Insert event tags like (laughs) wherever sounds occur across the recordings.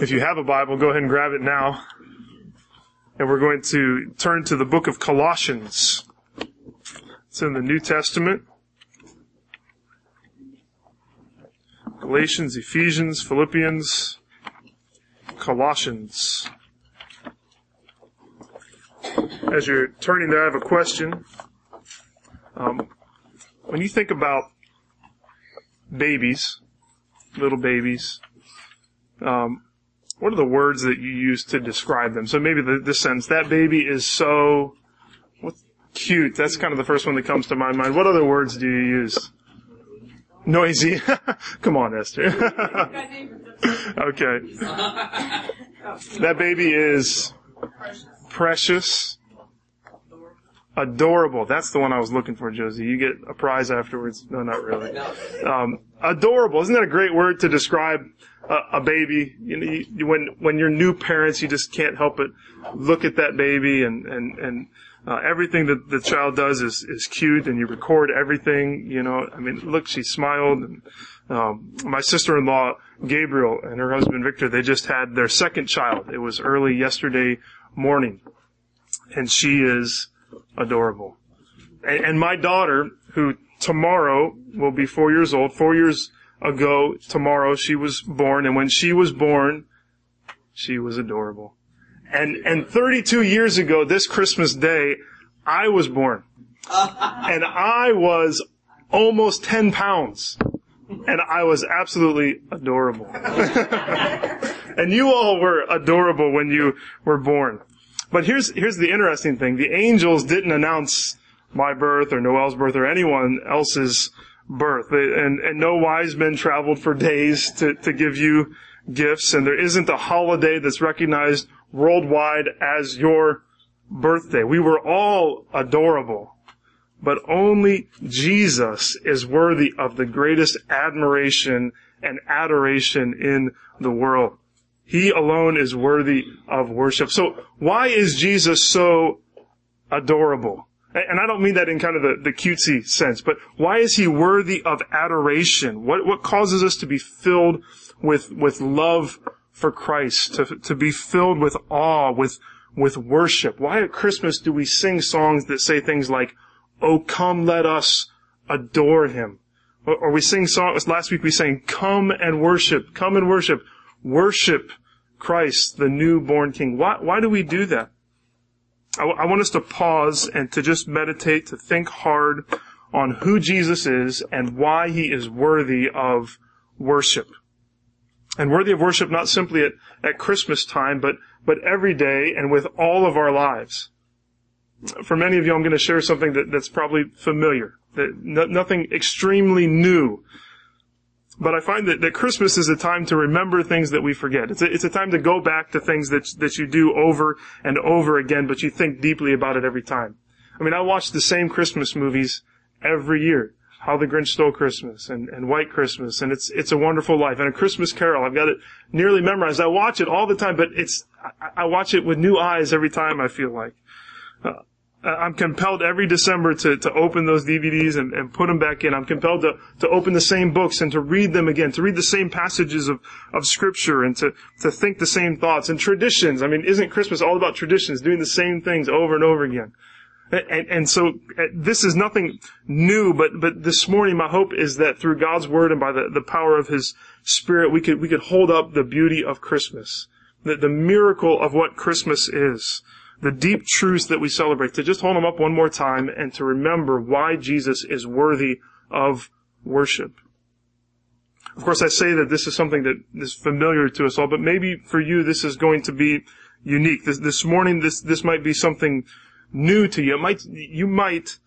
If you have a Bible, go ahead and grab it now. And we're going to turn to the book of Colossians. It's in the New Testament. Galatians, Ephesians, Philippians, Colossians. As you're turning there, I have a question. Um, when you think about babies, little babies, um, what are the words that you use to describe them? So maybe the, this sentence, that baby is so cute. That's kind of the first one that comes to my mind. What other words do you use? Noisy. (laughs) Come on, Esther. (laughs) okay. That baby is precious. Adorable. That's the one I was looking for, Josie. You get a prize afterwards. No, not really. Um, adorable. Isn't that a great word to describe a, baby? You know, you, when when you're new parents, you just can't help but look at that baby and and and uh, everything that the child does is, is cute and you record everything, you know. I mean, look, she smiled and, um, my sister-in-law, Gabriel, and her husband Victor, they just had their second child. It was early yesterday morning. And she is adorable. And, and my daughter, who tomorrow will be four years old, four years ago tomorrow she was born, and when she was born, she was adorable. And, and 32 years ago, this Christmas day, I was born. (laughs) And I was almost 10 pounds. And I was absolutely adorable. (laughs) and you all were adorable when you were born. But here's, here's the interesting thing. The angels didn't announce my birth or Noel's birth or anyone else's birth. And, and no wise men traveled for days to, to give you gifts. And there isn't a holiday that's recognized worldwide as your birthday. We were all adorable, but only Jesus is worthy of the greatest admiration and adoration in the world. He alone is worthy of worship. So why is Jesus so adorable? And I don't mean that in kind of the, the cutesy sense, but why is he worthy of adoration? What, what causes us to be filled with, with love for Christ, to, to be filled with awe, with, with worship. Why at Christmas do we sing songs that say things like, Oh, come let us adore him? Or, or we sing songs, last week we sang, come and worship, come and worship, worship Christ, the newborn King. Why, why do we do that? I, I want us to pause and to just meditate, to think hard on who Jesus is and why he is worthy of worship and worthy of worship not simply at, at Christmas time, but, but every day and with all of our lives. For many of you, I'm going to share something that, that's probably familiar, that no, nothing extremely new. But I find that, that Christmas is a time to remember things that we forget. It's a, it's a time to go back to things that, that you do over and over again, but you think deeply about it every time. I mean, I watch the same Christmas movies every year. How the Grinch Stole Christmas and, and White Christmas and it's, it's a wonderful life and a Christmas Carol. I've got it nearly memorized. I watch it all the time, but it's, I, I watch it with new eyes every time I feel like. Uh, I'm compelled every December to, to open those DVDs and, and put them back in. I'm compelled to, to open the same books and to read them again, to read the same passages of, of scripture and to, to think the same thoughts and traditions. I mean, isn't Christmas all about traditions, doing the same things over and over again? And, and, so uh, this is nothing new, but, but this morning my hope is that through God's word and by the, the power of His Spirit, we could, we could hold up the beauty of Christmas, the, the miracle of what Christmas is, the deep truths that we celebrate, to just hold them up one more time and to remember why Jesus is worthy of worship. Of course, I say that this is something that is familiar to us all, but maybe for you this is going to be unique. This, this morning, this, this might be something new to you. It might, you might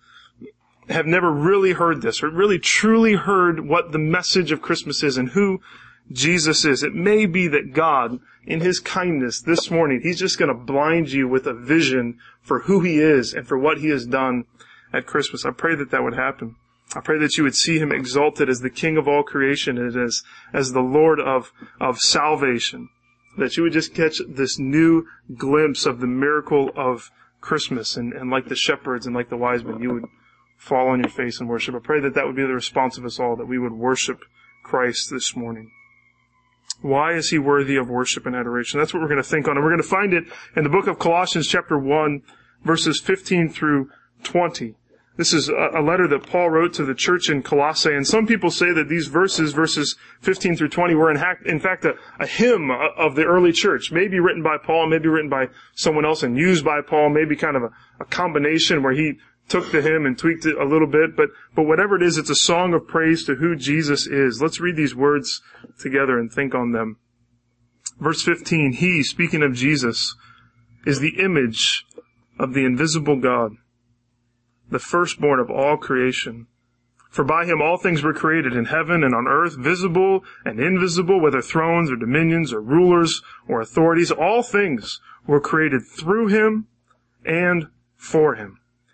have never really heard this or really truly heard what the message of Christmas is and who Jesus is. It may be that God, in His kindness this morning, He's just going to blind you with a vision for who He is and for what He has done at Christmas. I pray that that would happen. I pray that you would see Him exalted as the King of all creation and as, as the Lord of, of salvation. That you would just catch this new glimpse of the miracle of Christmas and, and like the shepherds and like the wise men, you would fall on your face and worship. I pray that that would be the response of us all, that we would worship Christ this morning. Why is he worthy of worship and adoration? That's what we're going to think on. And we're going to find it in the book of Colossians chapter 1, verses 15 through 20. This is a letter that Paul wrote to the church in Colossae, and some people say that these verses, verses 15 through 20, were in, fact a, a hymn of the early church, maybe written by Paul, maybe written by someone else and used by Paul, maybe kind of a, a combination where he took the hymn and tweaked it a little bit, but, but whatever it is, it's a song of praise to who Jesus is. Let's read these words together and think on them. Verse 15, He, speaking of Jesus, is the image of the invisible God the firstborn of all creation. For by him all things were created in heaven and on earth, visible and invisible, whether thrones or dominions or rulers or authorities, all things were created through him and for him.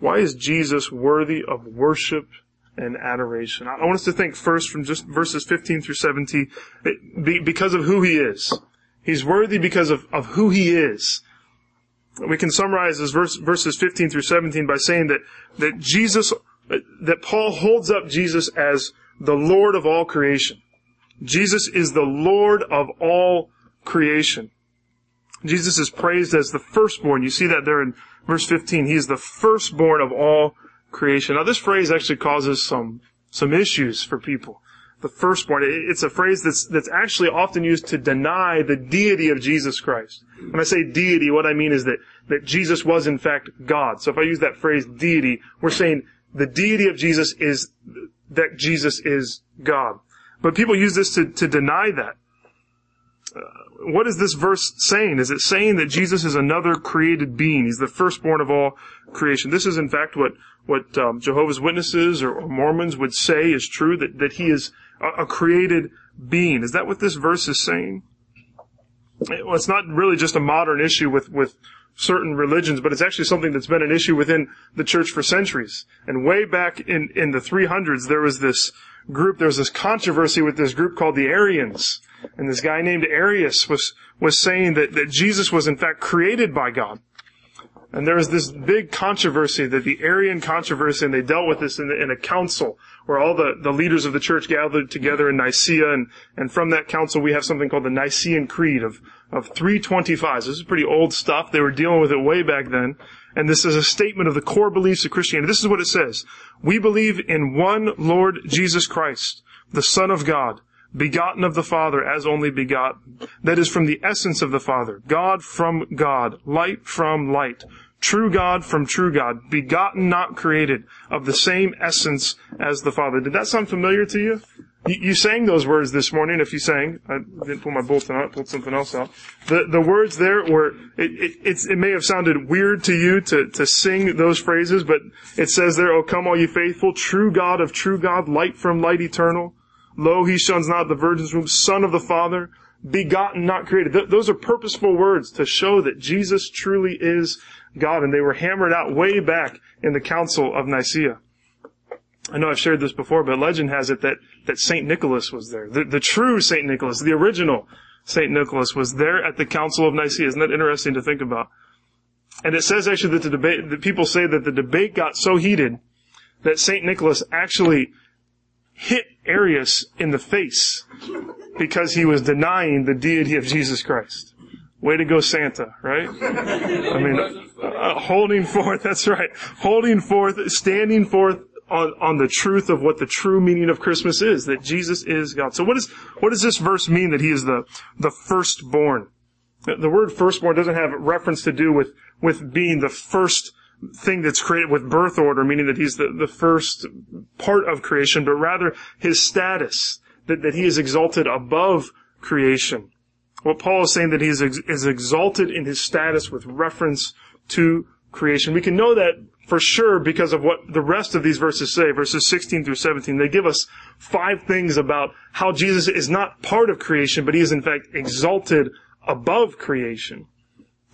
Why is Jesus worthy of worship and adoration? I want us to think first from just verses 15 through 17, because of who he is. He's worthy because of, of who he is. We can summarize this verse, verses 15 through 17 by saying that, that Jesus, that Paul holds up Jesus as the Lord of all creation. Jesus is the Lord of all creation. Jesus is praised as the firstborn. You see that there in verse 15. He is the firstborn of all creation. Now this phrase actually causes some, some issues for people the firstborn. It's a phrase that's, that's actually often used to deny the deity of Jesus Christ. When I say deity, what I mean is that, that Jesus was in fact God. So if I use that phrase deity, we're saying the deity of Jesus is that Jesus is God. But people use this to, to deny that. Uh, what is this verse saying? Is it saying that Jesus is another created being? He's the firstborn of all creation. This is in fact what, what um, Jehovah's Witnesses or, or Mormons would say is true, that, that he is a, a created being. Is that what this verse is saying? Well, it's not really just a modern issue with, with certain religions, but it's actually something that's been an issue within the church for centuries. And way back in, in the 300s, there was this group, there was this controversy with this group called the Arians. And this guy named Arius was, was saying that, that Jesus was in fact created by God. And there was this big controversy that the Arian controversy, and they dealt with this in, in a council where all the, the leaders of the church gathered together in Nicaea, and, and from that council we have something called the Nicene Creed of, of 325. This is pretty old stuff. They were dealing with it way back then. And this is a statement of the core beliefs of Christianity. This is what it says. We believe in one Lord Jesus Christ, the Son of God, begotten of the Father as only begotten. That is from the essence of the Father. God from God. Light from light. True God from true God. Begotten, not created. Of the same essence as the Father. Did that sound familiar to you? You, sang those words this morning. If you sang, I didn't pull my bulletin out. Pulled something else out. The the words there were. It, it, it may have sounded weird to you to to sing those phrases, but it says there, "Oh come, all you faithful, true God of true God, light from light eternal." Lo, he shuns not the virgin's womb, son of the Father, begotten, not created. Th- those are purposeful words to show that Jesus truly is God, and they were hammered out way back in the Council of Nicaea. I know I've shared this before, but legend has it that, that St. Nicholas was there. The, the true St. Nicholas, the original St. Nicholas was there at the Council of Nicaea. Isn't that interesting to think about? And it says actually that the debate, that people say that the debate got so heated that St. Nicholas actually hit Arius in the face because he was denying the deity of Jesus Christ. Way to go, Santa, right? I mean, uh, holding forth, (laughs) that's right, holding forth, standing forth on, on the truth of what the true meaning of Christmas is, that Jesus is God. So what is, what does this verse mean that he is the, the firstborn? The word firstborn doesn't have reference to do with, with being the first thing that's created with birth order, meaning that he's the, the first part of creation, but rather his status, that, that he is exalted above creation. What Paul is saying that he is, is exalted in his status with reference to creation. We can know that for sure because of what the rest of these verses say, verses 16 through 17. They give us five things about how Jesus is not part of creation, but he is in fact exalted above creation.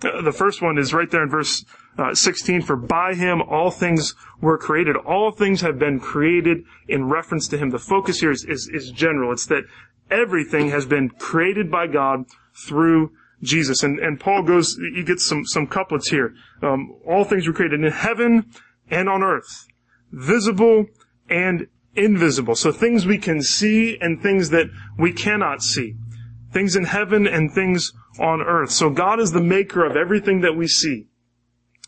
Uh, the first one is right there in verse uh, 16, for by him all things were created. All things have been created in reference to him. The focus here is, is, is general. It's that everything has been created by God through Jesus. And, and Paul goes, he gets some, some couplets here. Um, all things were created in heaven and on earth, visible and invisible. So things we can see and things that we cannot see. Things in heaven and things on earth. So God is the maker of everything that we see.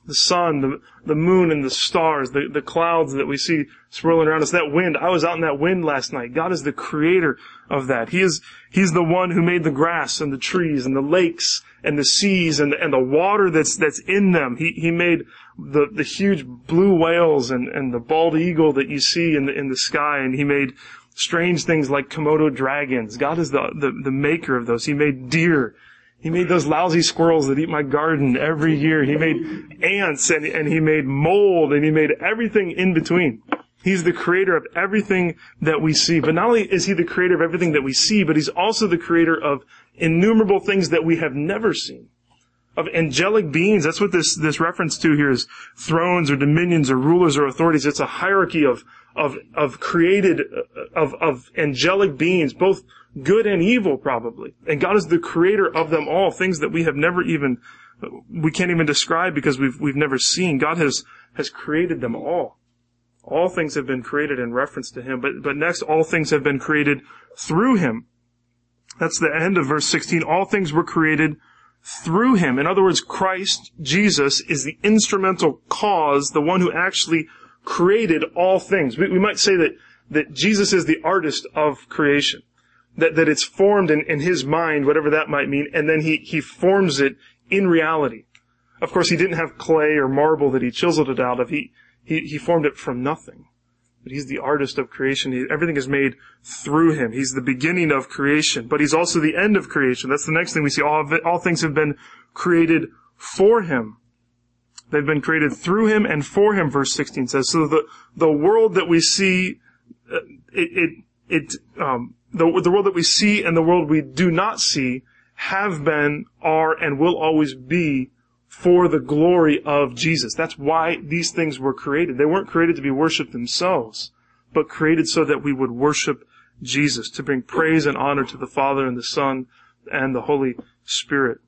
The sun, the, the moon and the stars, the, the clouds that we see swirling around us, that wind. I was out in that wind last night. God is the creator of that. He is, He's the one who made the grass and the trees and the lakes and the seas and, and the water that's, that's in them. He, he made the, the huge blue whales and, and the bald eagle that you see in the, in the sky and He made strange things like Komodo dragons. God is the, the, the maker of those. He made deer he made those lousy squirrels that eat my garden every year. He made ants and, and he made mold and he made everything in between. He's the creator of everything that we see. But not only is he the creator of everything that we see, but he's also the creator of innumerable things that we have never seen. Of angelic beings. That's what this, this reference to here is thrones or dominions or rulers or authorities. It's a hierarchy of, of, of created, of, of angelic beings, both good and evil probably. And God is the creator of them all, things that we have never even, we can't even describe because we've, we've never seen. God has, has created them all. All things have been created in reference to Him, but, but next, all things have been created through Him. That's the end of verse 16. All things were created through Him. In other words, Christ, Jesus, is the instrumental cause, the one who actually created all things. We, we might say that, that Jesus is the artist of creation that, that it's formed in, in his mind, whatever that might mean, and then he, he forms it in reality. Of course, he didn't have clay or marble that he chiseled it out of. He, he, he formed it from nothing. But he's the artist of creation. He, everything is made through him. He's the beginning of creation, but he's also the end of creation. That's the next thing we see. All, it, all things have been created for him. They've been created through him and for him, verse 16 says. So the, the world that we see, uh, it, it, it um, the, the world that we see and the world we do not see have been, are, and will always be for the glory of Jesus. That's why these things were created. They weren't created to be worshiped themselves, but created so that we would worship Jesus, to bring praise and honor to the Father and the Son and the Holy Spirit.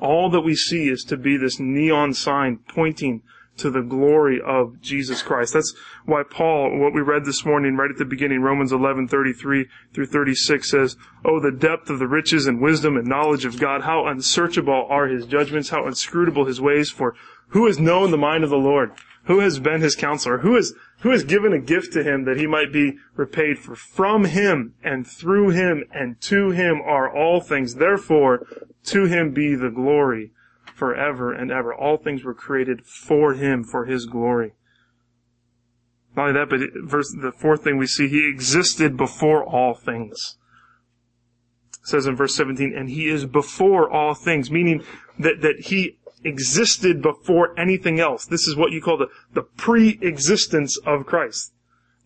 All that we see is to be this neon sign pointing to the glory of Jesus Christ. That's why Paul, what we read this morning right at the beginning, Romans 11, 33 through 36 says, Oh, the depth of the riches and wisdom and knowledge of God. How unsearchable are his judgments, how inscrutable his ways. For who has known the mind of the Lord? Who has been his counselor? Who has, who has given a gift to him that he might be repaid for? From him and through him and to him are all things. Therefore, to him be the glory forever and ever. All things were created for him, for his glory. Not only that, but verse, the fourth thing we see, he existed before all things. It says in verse 17, and he is before all things, meaning that, that he existed before anything else. This is what you call the, the pre-existence of Christ.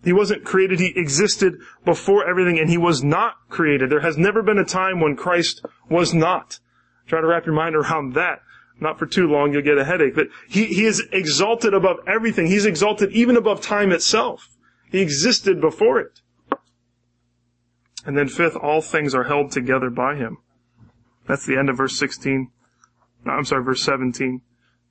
He wasn't created, he existed before everything, and he was not created. There has never been a time when Christ was not. Try to wrap your mind around that not for too long, you'll get a headache. But he, he is exalted above everything. He's exalted even above time itself. He existed before it. And then fifth, all things are held together by him. That's the end of verse 16. No, I'm sorry, verse 17.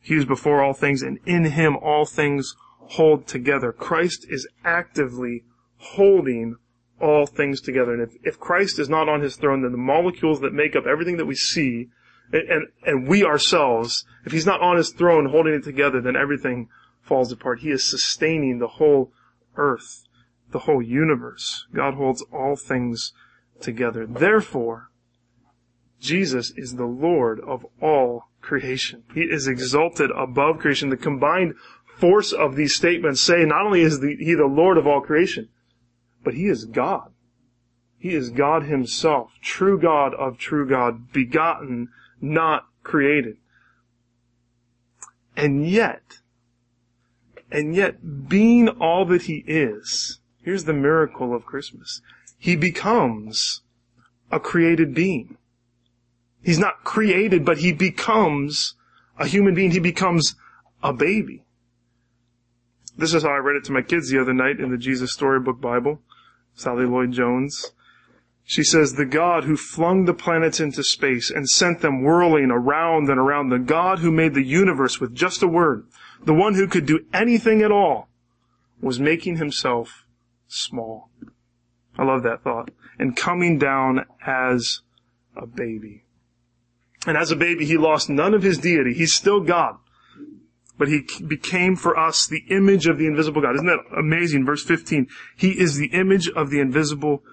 He is before all things, and in him all things hold together. Christ is actively holding all things together. And if, if Christ is not on his throne, then the molecules that make up everything that we see and, and we ourselves, if he's not on his throne holding it together, then everything falls apart. He is sustaining the whole earth, the whole universe. God holds all things together. Therefore, Jesus is the Lord of all creation. He is exalted above creation. The combined force of these statements say not only is the, he the Lord of all creation, but he is God. He is God himself, true God of true God, begotten not created. And yet, and yet being all that he is, here's the miracle of Christmas. He becomes a created being. He's not created, but he becomes a human being. He becomes a baby. This is how I read it to my kids the other night in the Jesus Storybook Bible. Sally Lloyd Jones. She says, the God who flung the planets into space and sent them whirling around and around, the God who made the universe with just a word, the one who could do anything at all, was making himself small. I love that thought. And coming down as a baby. And as a baby, he lost none of his deity. He's still God. But he became for us the image of the invisible God. Isn't that amazing? Verse 15. He is the image of the invisible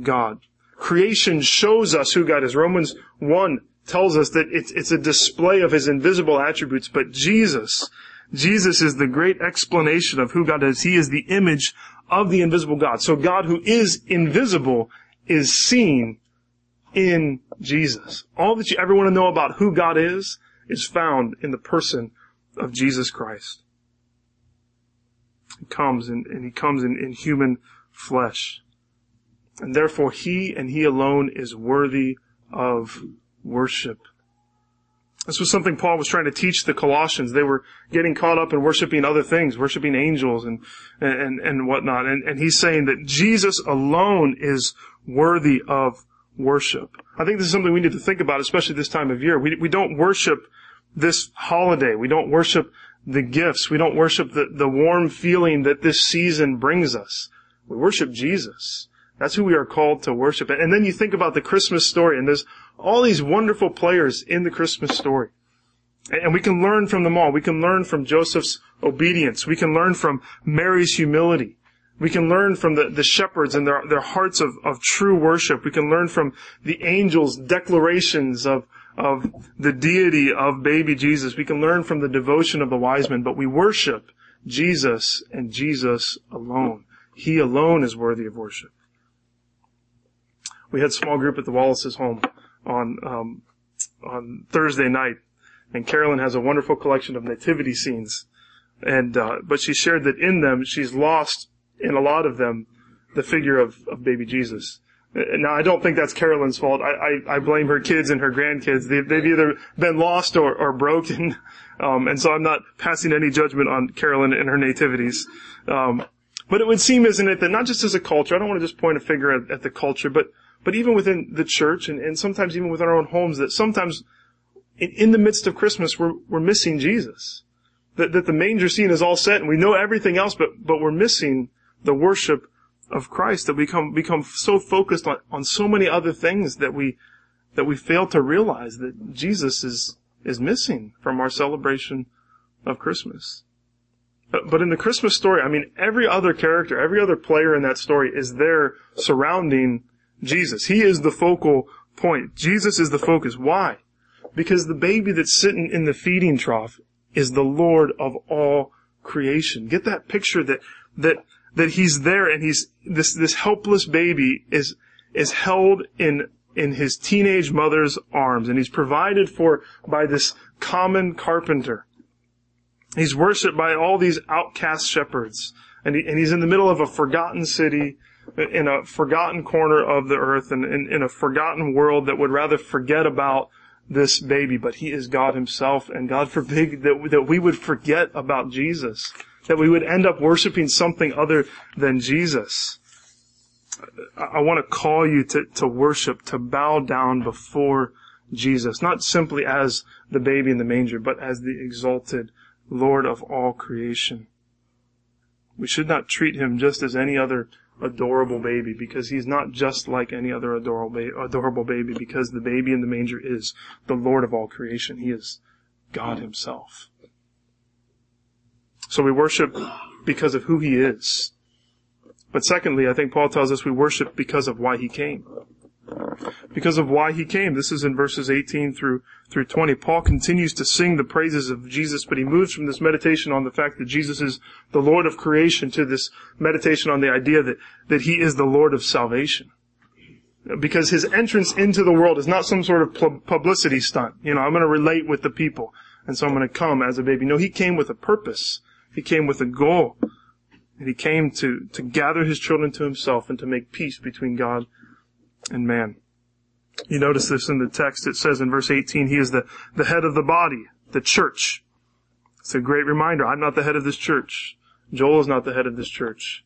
God. Creation shows us who God is. Romans 1 tells us that it's, it's a display of his invisible attributes, but Jesus, Jesus is the great explanation of who God is. He is the image of the invisible God. So God who is invisible is seen in Jesus. All that you ever want to know about who God is is found in the person of Jesus Christ. He comes and, and he comes in, in human flesh. And therefore he and he alone is worthy of worship. This was something Paul was trying to teach the Colossians. They were getting caught up in worshiping other things, worshiping angels and, and, and whatnot. And, and he's saying that Jesus alone is worthy of worship. I think this is something we need to think about, especially this time of year. We, we don't worship this holiday. We don't worship the gifts. We don't worship the, the warm feeling that this season brings us. We worship Jesus. That's who we are called to worship. And then you think about the Christmas story, and there's all these wonderful players in the Christmas story. And we can learn from them all. We can learn from Joseph's obedience. We can learn from Mary's humility. We can learn from the, the shepherds and their, their hearts of, of true worship. We can learn from the angels' declarations of, of the deity of baby Jesus. We can learn from the devotion of the wise men, but we worship Jesus and Jesus alone. He alone is worthy of worship. We had small group at the Wallace's home on, um, on Thursday night, and Carolyn has a wonderful collection of nativity scenes. And, uh, but she shared that in them, she's lost in a lot of them the figure of, of baby Jesus. Now, I don't think that's Carolyn's fault. I, I, I blame her kids and her grandkids. They've, they've either been lost or, or broken. (laughs) Um, and so I'm not passing any judgment on Carolyn and her nativities. Um, but it would seem, isn't it, that not just as a culture, I don't want to just point a finger at, at the culture, but, but even within the church and, and sometimes even within our own homes, that sometimes in, in the midst of Christmas, we're, we're missing Jesus. That, that the manger scene is all set and we know everything else, but, but we're missing the worship of Christ that we become, become so focused on, on so many other things that we, that we fail to realize that Jesus is, is missing from our celebration of Christmas. But, but in the Christmas story, I mean, every other character, every other player in that story is there surrounding Jesus. He is the focal point. Jesus is the focus. Why? Because the baby that's sitting in the feeding trough is the Lord of all creation. Get that picture that, that that he's there and he's this this helpless baby is is held in in his teenage mother's arms and he's provided for by this common carpenter. He's worshipped by all these outcast shepherds and, he, and he's in the middle of a forgotten city in a forgotten corner of the earth and in, in a forgotten world that would rather forget about this baby, but he is God himself and God forbid that, that we would forget about Jesus that we would end up worshiping something other than Jesus. I want to call you to, to worship, to bow down before Jesus, not simply as the baby in the manger, but as the exalted Lord of all creation. We should not treat him just as any other adorable baby because he's not just like any other adorable adorable baby because the baby in the manger is the Lord of all creation. He is God himself. So we worship because of who he is. But secondly, I think Paul tells us we worship because of why he came. Because of why he came. This is in verses 18 through, through 20. Paul continues to sing the praises of Jesus, but he moves from this meditation on the fact that Jesus is the Lord of creation to this meditation on the idea that, that he is the Lord of salvation. Because his entrance into the world is not some sort of publicity stunt. You know, I'm going to relate with the people. and so I'm going to come as a baby. No, he came with a purpose. He came with a goal. And he came to, to gather his children to himself and to make peace between God and man. You notice this in the text. It says in verse 18, he is the, the head of the body, the church. It's a great reminder. I'm not the head of this church. Joel is not the head of this church.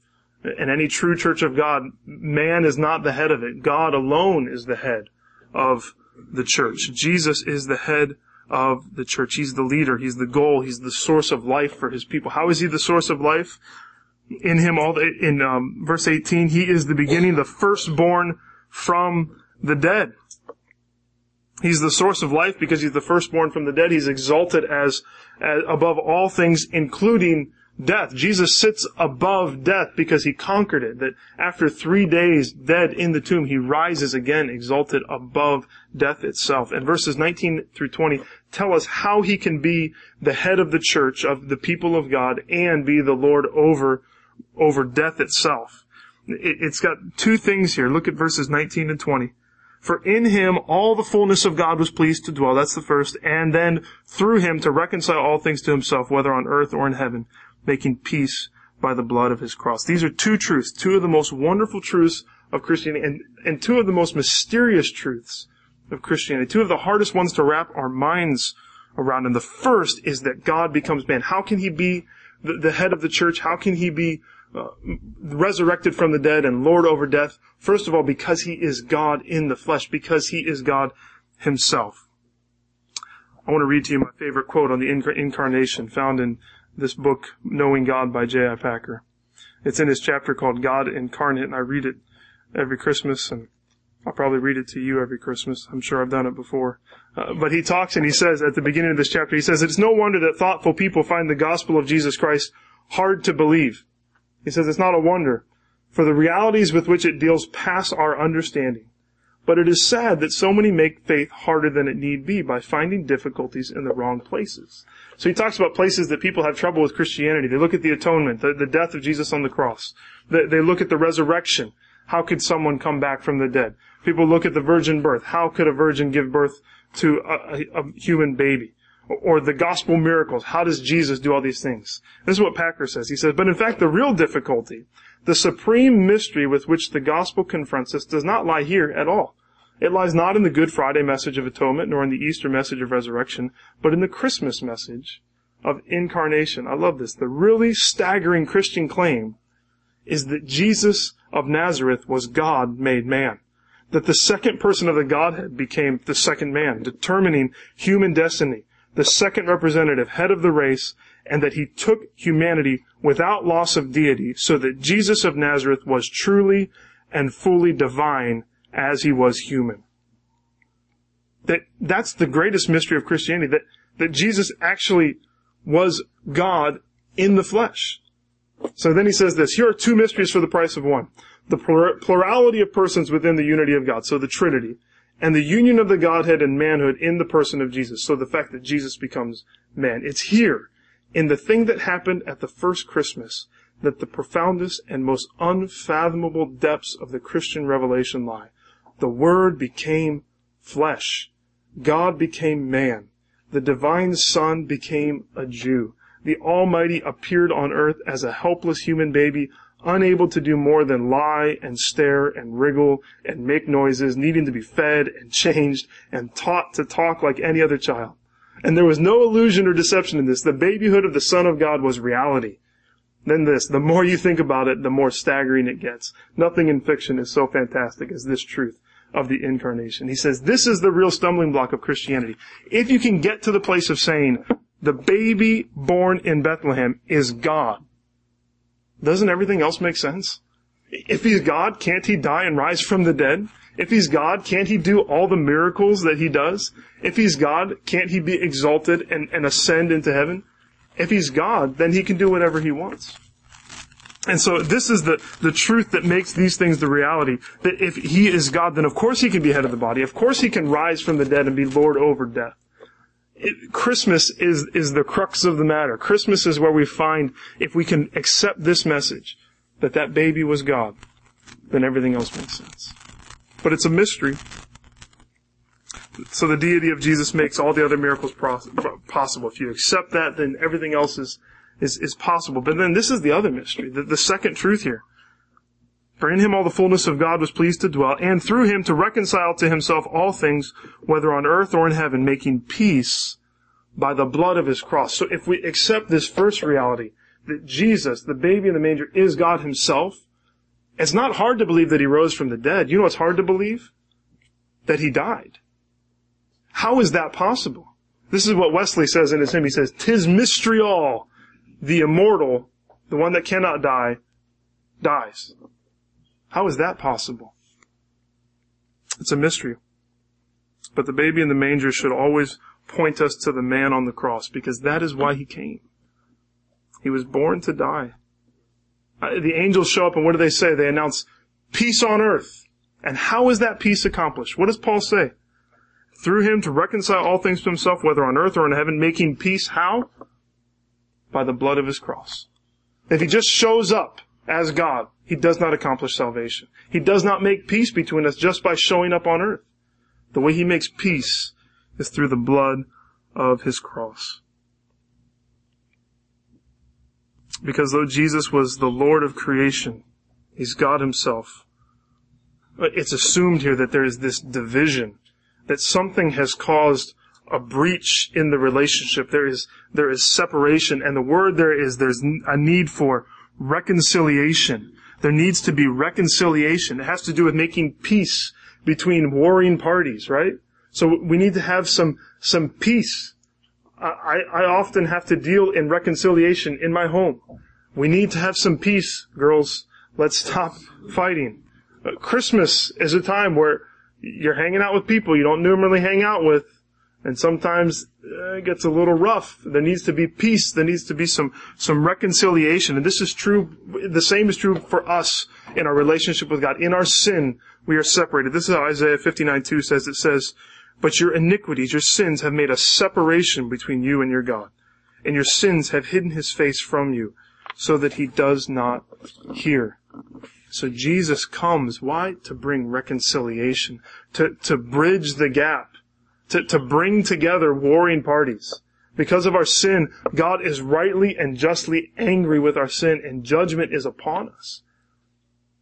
In any true church of God, man is not the head of it. God alone is the head of the church. Jesus is the head of the church. He's the leader. He's the goal. He's the source of life for his people. How is he the source of life? In him, all the, in um, verse 18, he is the beginning, the firstborn from the dead. He's the source of life because he's the firstborn from the dead. He's exalted as, as above all things, including death. Jesus sits above death because he conquered it. That after three days dead in the tomb, he rises again, exalted above death itself. And verses 19 through 20 tell us how he can be the head of the church, of the people of God, and be the Lord over, over death itself. It, it's got two things here. Look at verses 19 and 20. For in him all the fullness of God was pleased to dwell. That's the first. And then through him to reconcile all things to himself, whether on earth or in heaven making peace by the blood of his cross. These are two truths, two of the most wonderful truths of Christianity, and, and two of the most mysterious truths of Christianity, two of the hardest ones to wrap our minds around. And the first is that God becomes man. How can he be the, the head of the church? How can he be uh, resurrected from the dead and Lord over death? First of all, because he is God in the flesh, because he is God himself. I want to read to you my favorite quote on the incarnation found in this book, Knowing God by J.I. Packer. It's in his chapter called God Incarnate, and I read it every Christmas, and I'll probably read it to you every Christmas. I'm sure I've done it before. Uh, but he talks and he says at the beginning of this chapter, he says, it's no wonder that thoughtful people find the gospel of Jesus Christ hard to believe. He says it's not a wonder, for the realities with which it deals pass our understanding. But it is sad that so many make faith harder than it need be by finding difficulties in the wrong places. So he talks about places that people have trouble with Christianity. They look at the atonement, the, the death of Jesus on the cross. They, they look at the resurrection. How could someone come back from the dead? People look at the virgin birth. How could a virgin give birth to a, a, a human baby? Or the gospel miracles. How does Jesus do all these things? This is what Packer says. He says, but in fact, the real difficulty, the supreme mystery with which the gospel confronts us does not lie here at all. It lies not in the Good Friday message of atonement, nor in the Easter message of resurrection, but in the Christmas message of incarnation. I love this. The really staggering Christian claim is that Jesus of Nazareth was God made man. That the second person of the Godhead became the second man, determining human destiny, the second representative, head of the race, and that he took humanity without loss of deity, so that Jesus of Nazareth was truly and fully divine as he was human. That, that's the greatest mystery of Christianity, that, that Jesus actually was God in the flesh. So then he says this, here are two mysteries for the price of one. The plurality of persons within the unity of God, so the Trinity, and the union of the Godhead and manhood in the person of Jesus, so the fact that Jesus becomes man. It's here, in the thing that happened at the first Christmas, that the profoundest and most unfathomable depths of the Christian revelation lie. The Word became flesh. God became man. The divine Son became a Jew. The Almighty appeared on earth as a helpless human baby, unable to do more than lie and stare and wriggle and make noises, needing to be fed and changed and taught to talk like any other child. And there was no illusion or deception in this. The babyhood of the Son of God was reality. Then this, the more you think about it, the more staggering it gets. Nothing in fiction is so fantastic as this truth of the incarnation. He says this is the real stumbling block of Christianity. If you can get to the place of saying, the baby born in Bethlehem is God, doesn't everything else make sense? If he's God, can't he die and rise from the dead? If he's God, can't he do all the miracles that he does? If he's God, can't he be exalted and, and ascend into heaven? If he's God, then he can do whatever he wants. And so this is the, the truth that makes these things the reality. That if he is God, then of course he can be head of the body. Of course he can rise from the dead and be Lord over death. It, Christmas is, is the crux of the matter. Christmas is where we find, if we can accept this message, that that baby was God, then everything else makes sense. But it's a mystery. So the deity of Jesus makes all the other miracles possible. If you accept that, then everything else is, is, is possible. But then this is the other mystery, the, the second truth here. For in him all the fullness of God was pleased to dwell, and through him to reconcile to himself all things, whether on earth or in heaven, making peace by the blood of his cross. So if we accept this first reality, that Jesus, the baby in the manger, is God himself, it's not hard to believe that he rose from the dead. You know what's hard to believe? That he died. How is that possible? This is what Wesley says in his hymn. He says, "Tis mystery all, the immortal, the one that cannot die, dies." How is that possible? It's a mystery. But the baby in the manger should always point us to the man on the cross because that is why he came. He was born to die. Uh, the angels show up and what do they say? They announce peace on earth. And how is that peace accomplished? What does Paul say? Through him to reconcile all things to himself, whether on earth or in heaven, making peace. How? By the blood of his cross. If he just shows up as God, he does not accomplish salvation. He does not make peace between us just by showing up on earth. The way he makes peace is through the blood of his cross. Because though Jesus was the Lord of creation, He's God Himself, it's assumed here that there is this division, that something has caused a breach in the relationship. There is, there is separation, and the word there is there's a need for reconciliation. There needs to be reconciliation. It has to do with making peace between warring parties, right? So we need to have some, some peace I, I often have to deal in reconciliation in my home. We need to have some peace, girls. Let's stop fighting. Christmas is a time where you're hanging out with people you don't normally hang out with, and sometimes uh, gets a little rough. There needs to be peace. There needs to be some some reconciliation, and this is true. The same is true for us in our relationship with God. In our sin, we are separated. This is how Isaiah 59:2 says. It says, but your iniquities, your sins have made a separation between you and your God. And your sins have hidden his face from you so that he does not hear. So Jesus comes. Why? To bring reconciliation. To, to bridge the gap. To, to bring together warring parties. Because of our sin, God is rightly and justly angry with our sin and judgment is upon us.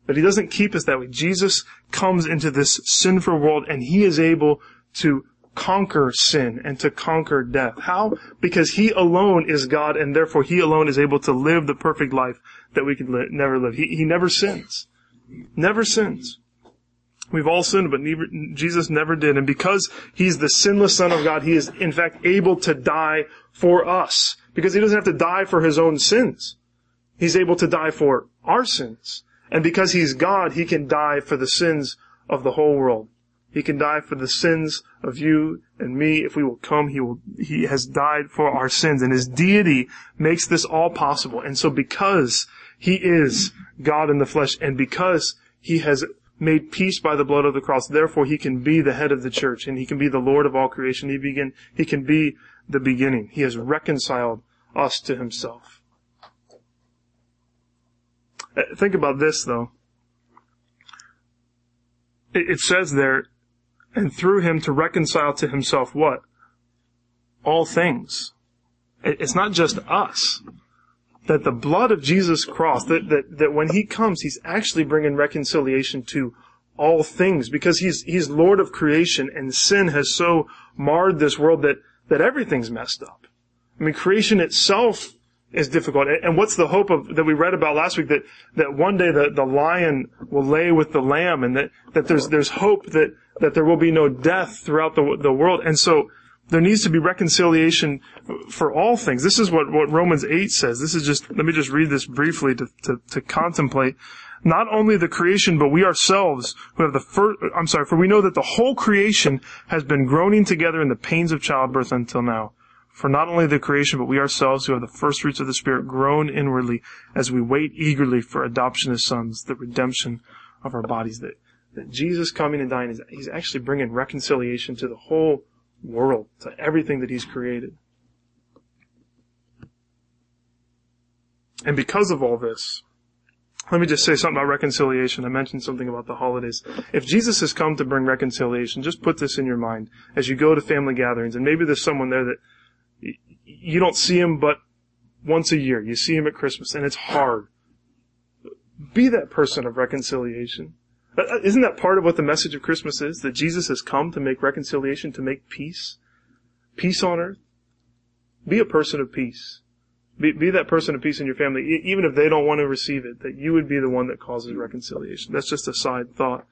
But he doesn't keep us that way. Jesus comes into this sinful world and he is able to conquer sin and to conquer death. How? Because He alone is God and therefore He alone is able to live the perfect life that we could li- never live. He, he never sins. Never sins. We've all sinned, but never, Jesus never did. And because He's the sinless Son of God, He is in fact able to die for us. Because He doesn't have to die for His own sins. He's able to die for our sins. And because He's God, He can die for the sins of the whole world. He can die for the sins of you and me. If we will come, He will, He has died for our sins and His deity makes this all possible. And so because He is God in the flesh and because He has made peace by the blood of the cross, therefore He can be the head of the church and He can be the Lord of all creation. He begin, He can be the beginning. He has reconciled us to Himself. Uh, think about this though. It says there, and through him to reconcile to himself what? All things. It's not just us. That the blood of Jesus cross, that, that, that when he comes, he's actually bringing reconciliation to all things because he's, he's Lord of creation and sin has so marred this world that, that everything's messed up. I mean, creation itself is difficult. And what's the hope of, that we read about last week that, that one day the, the lion will lay with the lamb and that, that there's, there's hope that, that there will be no death throughout the, the world. And so there needs to be reconciliation for all things. This is what, what Romans 8 says. This is just, let me just read this briefly to, to, to contemplate. Not only the creation, but we ourselves who have the first, I'm sorry, for we know that the whole creation has been groaning together in the pains of childbirth until now. For not only the creation, but we ourselves who have the first fruits of the Spirit groan inwardly as we wait eagerly for adoption as sons, the redemption of our bodies. That, that Jesus coming and dying is, he's actually bringing reconciliation to the whole world, to everything that he's created. And because of all this, let me just say something about reconciliation. I mentioned something about the holidays. If Jesus has come to bring reconciliation, just put this in your mind as you go to family gatherings, and maybe there's someone there that you don't see him but once a year. You see him at Christmas, and it's hard. Be that person of reconciliation. Uh, isn't that part of what the message of Christmas is? That Jesus has come to make reconciliation, to make peace? Peace on earth? Be a person of peace. Be, be that person of peace in your family, even if they don't want to receive it, that you would be the one that causes reconciliation. That's just a side thought.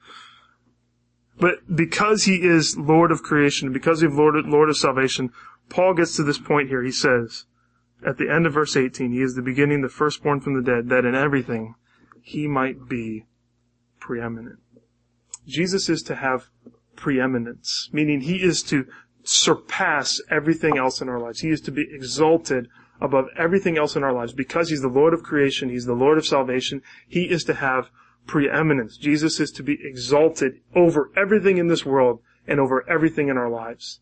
But because he is Lord of creation, because he's Lord, Lord of salvation, Paul gets to this point here. He says, at the end of verse 18, he is the beginning, the firstborn from the dead, that in everything he might be preeminent. Jesus is to have preeminence, meaning he is to surpass everything else in our lives. He is to be exalted above everything else in our lives. Because He's the Lord of creation, He's the Lord of salvation, He is to have preeminence. Jesus is to be exalted over everything in this world and over everything in our lives.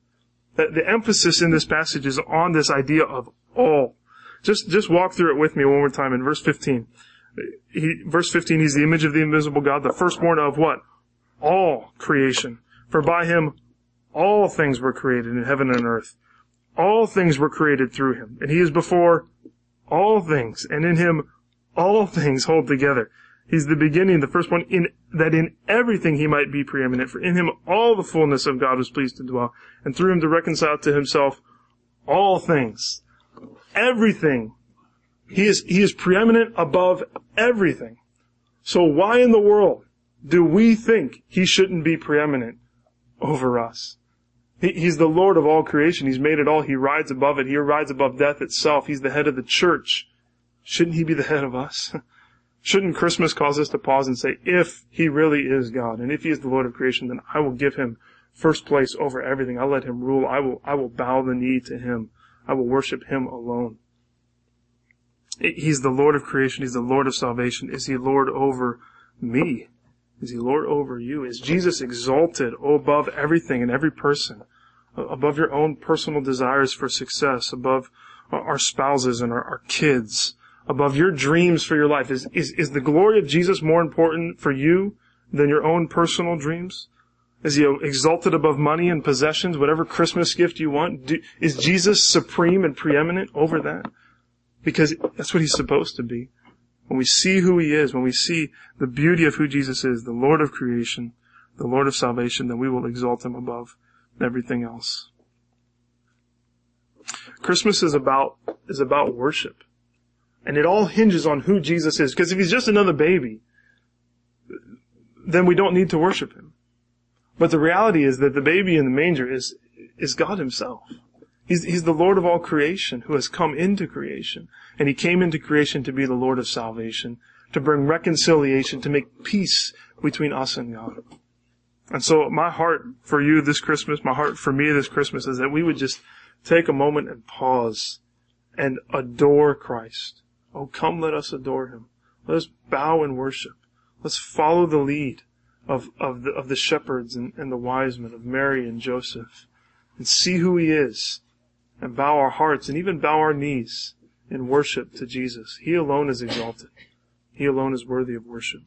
The, the emphasis in this passage is on this idea of all. Just, just walk through it with me one more time in verse 15. He, verse 15, He's the image of the invisible God, the firstborn of what? All creation. For by Him all things were created in heaven and earth all things were created through him, and he is before all things, and in him all things hold together. He's the beginning, the first one, in that in everything he might be preeminent. For in him all the fullness of God was pleased to dwell, and through him to reconcile to himself all things. Everything. He is, he is preeminent above everything. So why in the world do we think he shouldn't be preeminent over us? He, he's the Lord of all creation. He's made it all. He rides above it. He rides above death itself. He's the head of the church. Shouldn't he be the head of us? (laughs) Shouldn't Christmas cause us to pause and say, if he really is God, and if he is the Lord of creation, then I will give him first place over everything. I'll let him rule. I will, I will bow the knee to him. I will worship him alone. He's the Lord of creation. He's the Lord of salvation. Is he Lord over me? Is he Lord over you? Is Jesus exalted above everything and every person? Above your own personal desires for success, above our spouses and our, our kids, above your dreams for your life? Is, is, is the glory of Jesus more important for you than your own personal dreams? Is he exalted above money and possessions, whatever Christmas gift you want? Do, is Jesus supreme and preeminent over that? Because that's what he's supposed to be when we see who He is, when we see the beauty of who Jesus is, the Lord of creation, the Lord of salvation, then we will exalt Him above everything else. Christmas is about, is about worship. And it all hinges on who Jesus is. Because if He's just another baby, then we don't need to worship Him. But the reality is that the baby in the manger is, is God Himself. He's, he's the Lord of all creation who has come into creation. And he came into creation to be the Lord of salvation, to bring reconciliation, to make peace between us and God. And so my heart for you this Christmas, my heart for me this Christmas is that we would just take a moment and pause and adore Christ. Oh, come let us adore him. Let us bow and worship. Let's follow the lead of, of, the, of the shepherds and, and the wise men, of Mary and Joseph, and see who he is and bow our hearts and even bow our knees in worship to Jesus. He alone is exalted. He alone is worthy of worship.